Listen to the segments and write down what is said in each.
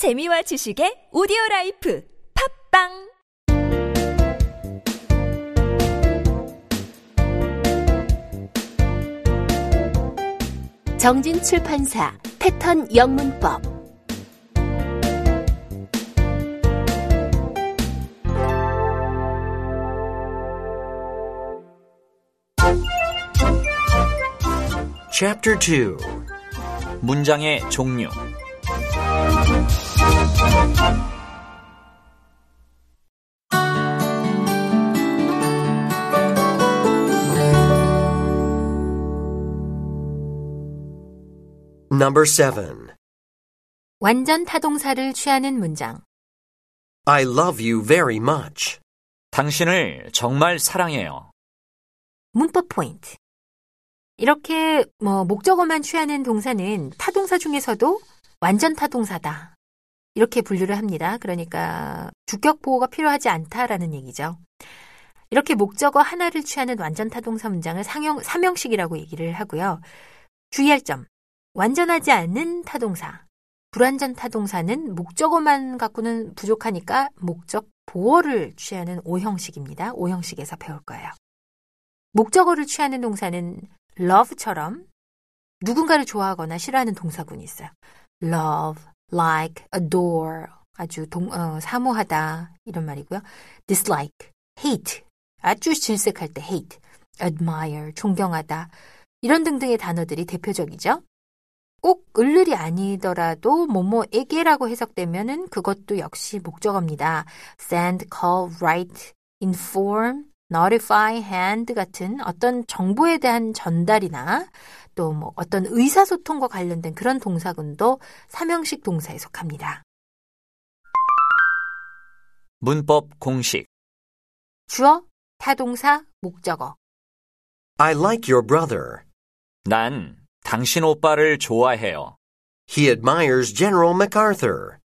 재미와 지식의 오디오 라이프 팝빵! 정진 출판사 패턴 영문법. Chapter 2 문장의 종류. Number 7 완전 타동사를 취하는 문장 I love you very much. 당신을 정말 사랑해요. 문법 포인트 이렇게 뭐 목적어만 취하는 동사는 타동사 중에서도 완전 타동사다. 이렇게 분류를 합니다. 그러니까 주격 보호가 필요하지 않다라는 얘기죠. 이렇게 목적어 하나를 취하는 완전 타동사 문장을 상형, 삼형식이라고 얘기를 하고요. 주의할 점. 완전하지 않은 타동사. 불완전 타동사는 목적어만 갖고는 부족하니까 목적 보어를 취하는 오형식입니다. 오형식에서 배울 거예요. 목적어를 취하는 동사는 love처럼 누군가를 좋아하거나 싫어하는 동사군이 있어요. love, like, adore 아주 동, 어, 사모하다 이런 말이고요. dislike, hate 아주 질색할 때 hate, admire 존경하다 이런 등등의 단어들이 대표적이죠. 꼭 을을이 아니더라도 뭐뭐에게라고 해석되면은 그것도 역시 목적어입니다. send, call, write, inform, notify, hand 같은 어떤 정보에 대한 전달이나 또 뭐 어떤 의사소통과 관련된 그런 동사군도 삼형식 동사에 속합니다. 문법 공식. 주어, 타동사, 목적어. I like your brother. 난 당신 오빠를 좋아해요. He admires General MacArthur.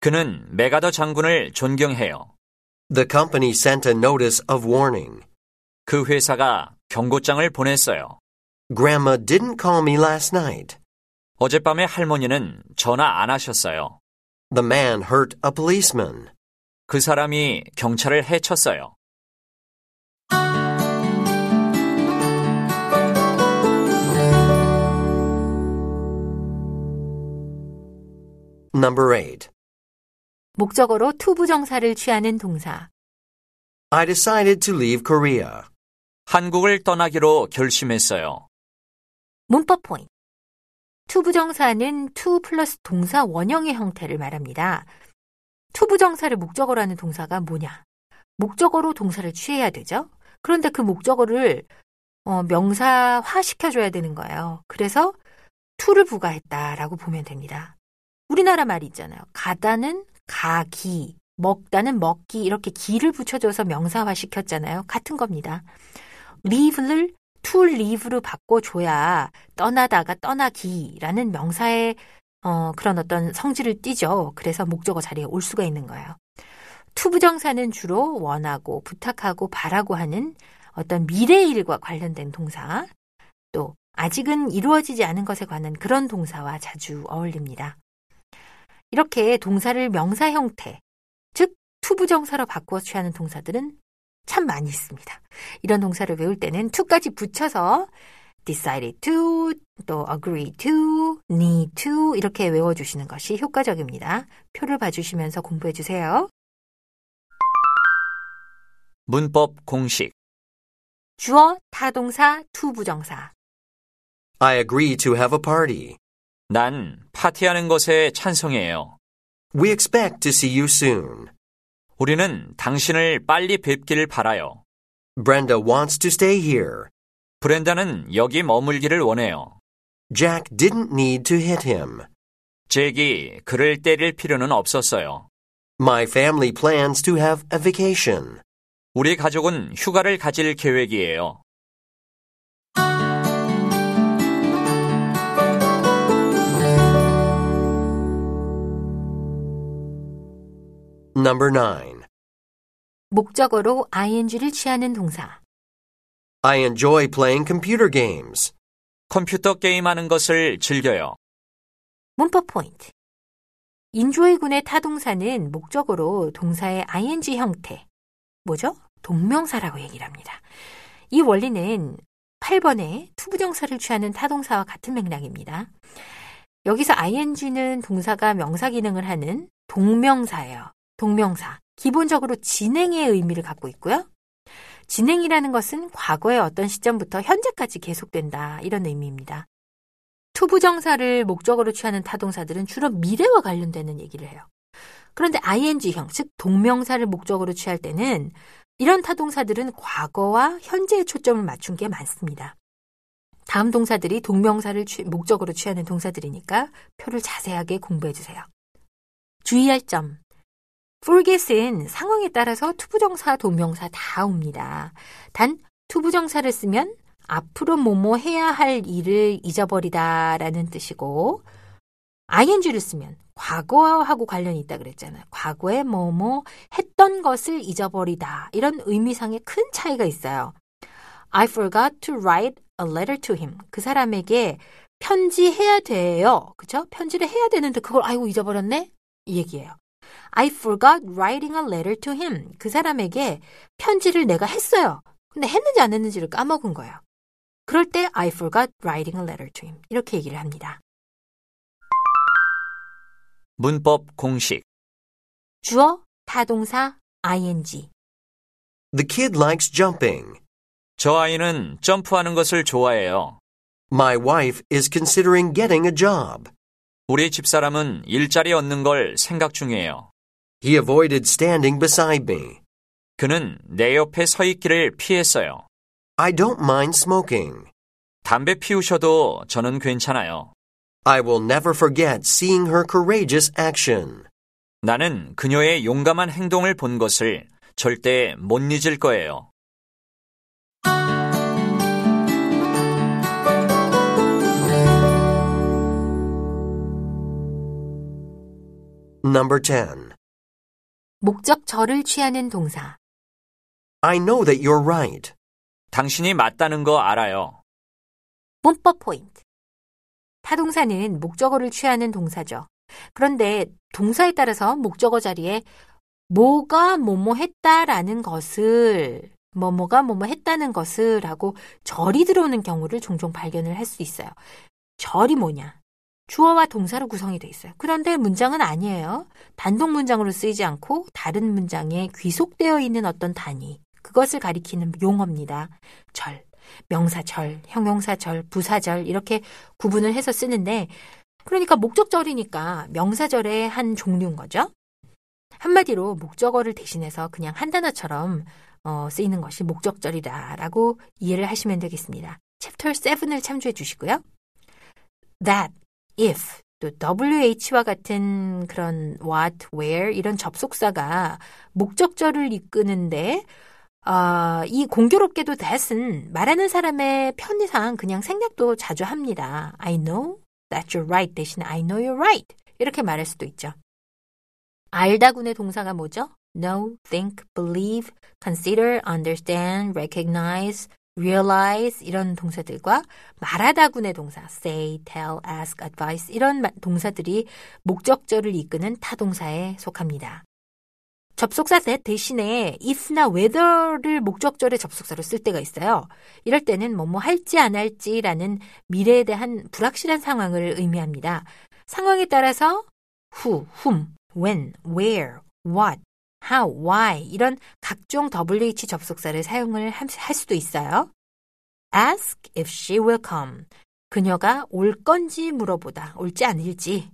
그는 메가더 장군을 존경해요. The company sent a notice of warning. 그 회사가 경고장을 보냈어요. Grandma didn't call me last night. 어젯밤에 할머니는 전화 안 하셨어요. The man hurt a policeman. 그 사람이 경찰을 해쳤어요. Number 8. 목적어로 투부정사를 취하는 동사. I decided to leave Korea. 한국을 떠나기로 결심했어요. 문법 포인트. 투부정사는 to 플러스 동사 원형의 형태를 말합니다. 투부정사를 목적어로 하는 동사가 뭐냐? 목적어로 동사를 취해야 되죠? 그런데 그 목적어를 어, 명사화 시켜줘야 되는 거예요. 그래서 to를 부가했다라고 보면 됩니다. 우리나라 말이 있잖아요. 가다는 가기, 먹다는 먹기 이렇게 기를 붙여줘서 명사화 시켰잖아요. 같은 겁니다. leave를 to leave로 바꿔줘야 떠나다가 떠나기라는 명사의 어, 그런 어떤 성질을 띠죠. 그래서 목적어 자리에 올 수가 있는 거예요. 투부정사는 주로 원하고 부탁하고 바라고 하는 어떤 미래의 일과 관련된 동사, 또 아직은 이루어지지 않은 것에 관한 그런 동사와 자주 어울립니다. 이렇게 동사를 명사 형태, 즉 투부정사로 바꾸어 취하는 동사들은 참 많이 있습니다. 이런 동사를 외울 때는 to까지 붙여서 decided to, 또 agree to, need to 이렇게 외워주시는 것이 효과적입니다. 표를 봐주시면서 공부해 주세요. 문법 공식. 주어, 타동사, 투부정사. I agree to have a party. 난 파티하는 것에 찬성해요. We expect to see you soon. 우리는 당신을 빨리 뵙기를 바라요. Brenda wants to stay here. 브렌다는 여기 머물기를 원해요. Jack didn't need to hit him. 잭이 그를 때릴 필요는 없었어요. My family plans to have a vacation. 우리 가족은 휴가를 가질 계획이에요. Number 9. 목적어로 ing를 취하는 동사. I enjoy playing computer games. 컴퓨터 게임하는 것을 즐겨요. 문법 포인트. enjoy군의 타동사는 목적으로 동사의 ing 형태, 뭐죠? 동명사라고 얘기를 합니다. 이 원리는 8번에 투부정사를 취하는 타동사와 같은 맥락입니다. 여기서 ing는 동사가 명사 기능을 하는 동명사예요. 동명사. 기본적으로 진행의 의미를 갖고 있고요. 진행이라는 것은 과거의 어떤 시점부터 현재까지 계속된다. 이런 의미입니다. 투부정사를 목적으로 취하는 타동사들은 주로 미래와 관련되는 얘기를 해요. 그런데 ing형, 즉 동명사를 목적으로 취할 때는 이런 타동사들은 과거와 현재에 초점을 맞춘 게 많습니다. 다음 동사들이 동명사를 취, 목적으로 취하는 동사들이니까 표를 자세하게 공부해 주세요. 주의할 점. Forget은 상황에 따라서 투부정사, 동명사 다 옵니다. 단 투부정사를 쓰면 앞으로 뭐뭐 해야 할 일을 잊어버리다 라는 뜻이고 ing를 쓰면 과거하고 관련이 있다 그랬잖아요. 과거에 뭐뭐 했던 것을 잊어버리다. 이런 의미상의 큰 차이가 있어요. I forgot to write a letter to him. 그 사람에게 편지해야 돼요. 그쵸? 편지를 해야 되는데 그걸 아이고 잊어버렸네? 이 얘기예요. I forgot writing a letter to him. 그 사람에게 편지를 내가 했어요. 근데 했는지 안 했는지를 까먹은 거예요. 그럴 때 I forgot writing a letter to him. 이렇게 얘기를 합니다. 문법 공식. 주어, 타동사, ing. The kid likes jumping. 저 아이는 점프하는 것을 좋아해요. My wife is considering getting a job. 우리 집사람은 일자리 얻는 걸 생각 중이에요. He avoided standing beside me. 그는 내 옆에 서 있기를 피했어요. I don't mind smoking. 담배 피우셔도 저는 괜찮아요. I will never forget seeing her courageous action. 나는 그녀의 용감한 행동을 본 것을 절대 못 잊을 거예요. Number 10. 목적절을 취하는 동사. I know that you're right. 당신이 맞다는 거 알아요. 문법 포인트. 타동사는 목적어를 취하는 동사죠. 그런데 동사에 따라서 목적어 자리에 뭐가 뭐뭐 했다라는 것을 뭐뭐가 뭐뭐 했다는 것을 하고 절이 들어오는 경우를 종종 발견을 할 수 있어요. 절이 뭐냐? 주어와 동사로 구성이 돼 있어요. 그런데 문장은 아니에요. 단독 문장으로 쓰이지 않고 다른 문장에 귀속되어 있는 어떤 단위, 그것을 가리키는 용어입니다. 절, 명사절, 형용사절, 부사절 이렇게 구분을 해서 쓰는데 그러니까 목적절이니까 명사절의 한 종류인 거죠. 한마디로 목적어를 대신해서 그냥 한 단어처럼 어, 쓰이는 것이 목적절이다라고 이해를 하시면 되겠습니다. 챕터 7을 참조해 주시고요. that, if, 또 wh와 같은 그런 what, where 이런 접속사가 목적절을 이끄는데 어, 이 공교롭게도 that은 말하는 사람의 편의상 그냥 생략도 자주 합니다. I know that you're right 대신 I know you're right 이렇게 말할 수도 있죠. 알다군의 동사가 뭐죠? know, think, believe, consider, understand, recognize, realize 이런 동사들과 말하다군의 동사 say, tell, ask, advise 이런 동사들이 목적절을 이끄는 타동사에 속합니다. 접속사 대신에 if나 whether를 목적절의 접속사로 쓸 때가 있어요. 이럴 때는 뭐뭐 할지 안 할지라는 미래에 대한 불확실한 상황을 의미합니다. 상황에 따라서 who, whom, when, where, what, how, why 이런 각종 WH 접속사를 사용을 할 수도 있어요. ask if she will come. 그녀가 올 건지 물어보다, 올지 아닐지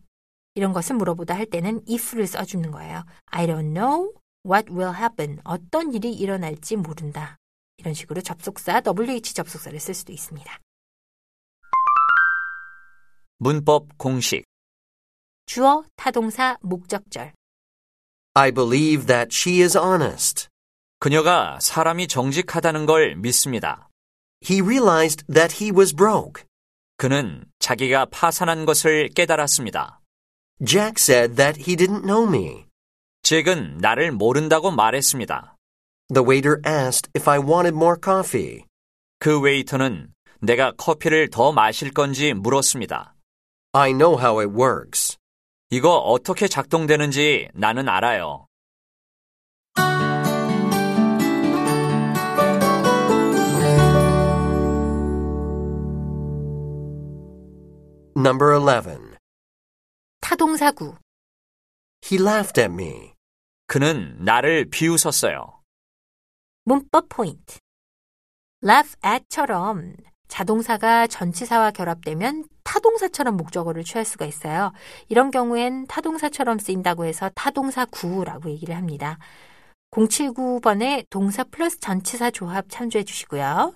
이런 것을 물어보다 할 때는 if를 써주는 거예요. I don't know what will happen. 어떤 일이 일어날지 모른다. 이런 식으로 접속사, WH 접속사를 쓸 수도 있습니다. 문법 공식. 주어, 타동사, 목적절. I believe that she is honest. 그녀가 사람이 정직하다는 걸 믿습니다. He realized that he was broke. 그는 자기가 파산한 것을 깨달았습니다. Jack said that he didn't know me. 잭은 나를 모른다고 말했습니다. The waiter asked if I wanted more coffee. 그 웨이터는 내가 커피를 더 마실 건지 물었습니다. I know how it works. 이거 어떻게 작동되는지 나는 알아요. Number 11. 타동사구. He laughed at me. 그는 나를 비웃었어요. 문법 포인트. laugh at처럼 자동사가 전치사와 결합되면 타동사처럼 목적어를 취할 수가 있어요. 이런 경우엔 타동사처럼 쓰인다고 해서 타동사 구라고 얘기를 합니다. 079번에 동사 플러스 전치사 조합 참조해 주시고요.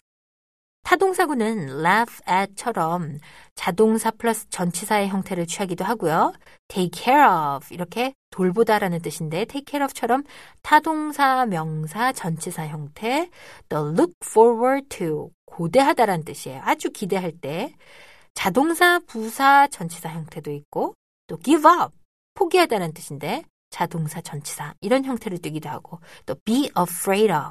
타동사구는 laugh at처럼 자동사 플러스 전치사의 형태를 취하기도 하고요. take care of 이렇게 돌보다라는 뜻인데 take care of처럼 타동사, 명사, 전치사 형태 또 look forward to 고대하다라는 뜻이에요. 아주 기대할 때 자동사, 부사, 전치사 형태도 있고 또 give up 포기하다는 뜻인데 자동사, 전치사 이런 형태를 띠기도 하고 또 be afraid of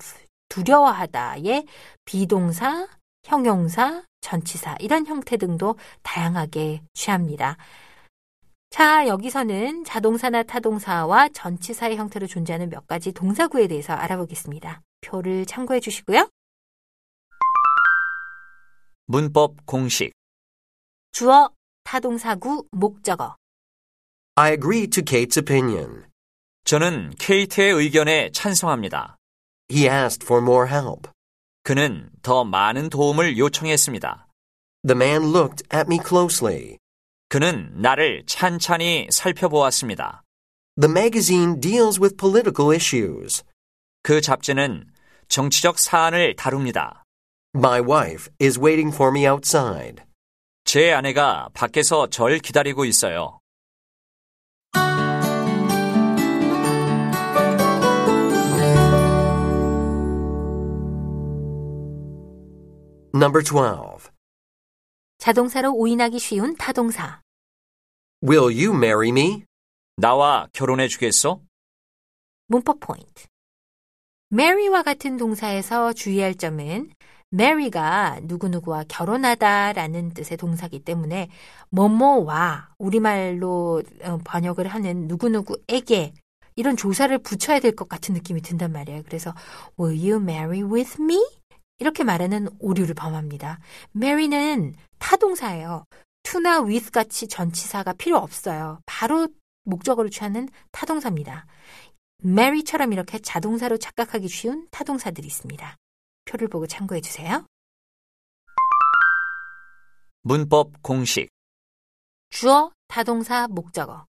두려워하다의 비동사, 형용사, 전치사 이런 형태 등도 다양하게 취합니다. 자, 여기서는 자동사나 타동사와 전치사의 형태로 존재하는 몇 가지 동사구에 대해서 알아보겠습니다. 표를 참고해 주시고요. 문법 공식. 주어, 타동사구, 목적어. I agree to Kate's opinion. 저는 케이트의 의견에 찬성합니다. He asked for more help. 그는 더 많은 도움을 요청했습니다. The man looked at me closely. 그는 나를 찬찬히 살펴보았습니다. The magazine deals with political issues. 그 잡지는 정치적 사안을 다룹니다. My wife is waiting for me outside. 제 아내가 밖에서 절 기다리고 있어요. Number 12. 자동사로 오인하기 쉬운 타동사. Will you marry me? 나와 결혼해 주겠어? 문법 포인트. mary와 같은 동사에서 주의할 점은 mary가 누구누구와 결혼하다라는 뜻의 동사기 때문에 뭐뭐와 우리말로 어, 번역을 하는 누구누구에게 이런 조사를 붙여야 될 것 같은 느낌이 든단 말이에요. 그래서 will you marry with me? 이렇게 말하는 오류를 범합니다. mary는 타동사예요. to나 with 같이 전치사가 필요 없어요. 바로 목적어를 취하는 타동사입니다. mary처럼 이렇게 자동사로 착각하기 쉬운 타동사들이 있습니다. 표를 보고 참고해 주세요. 문법 공식. 주어, 타동사, 목적어.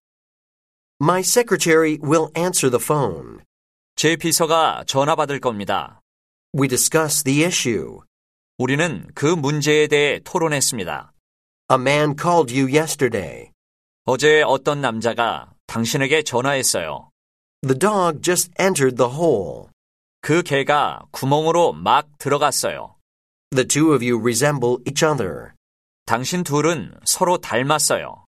My secretary will answer the phone. 제 비서가 전화 받을 겁니다. We discuss the issue. 우리는 그 문제에 대해 토론했습니다. A man called you yesterday. 어제 어떤 남자가 당신에게 전화했어요. The dog just entered the hole. 그 개가 구멍으로 막 들어갔어요. The two of you resemble each other. 당신 둘은 서로 닮았어요.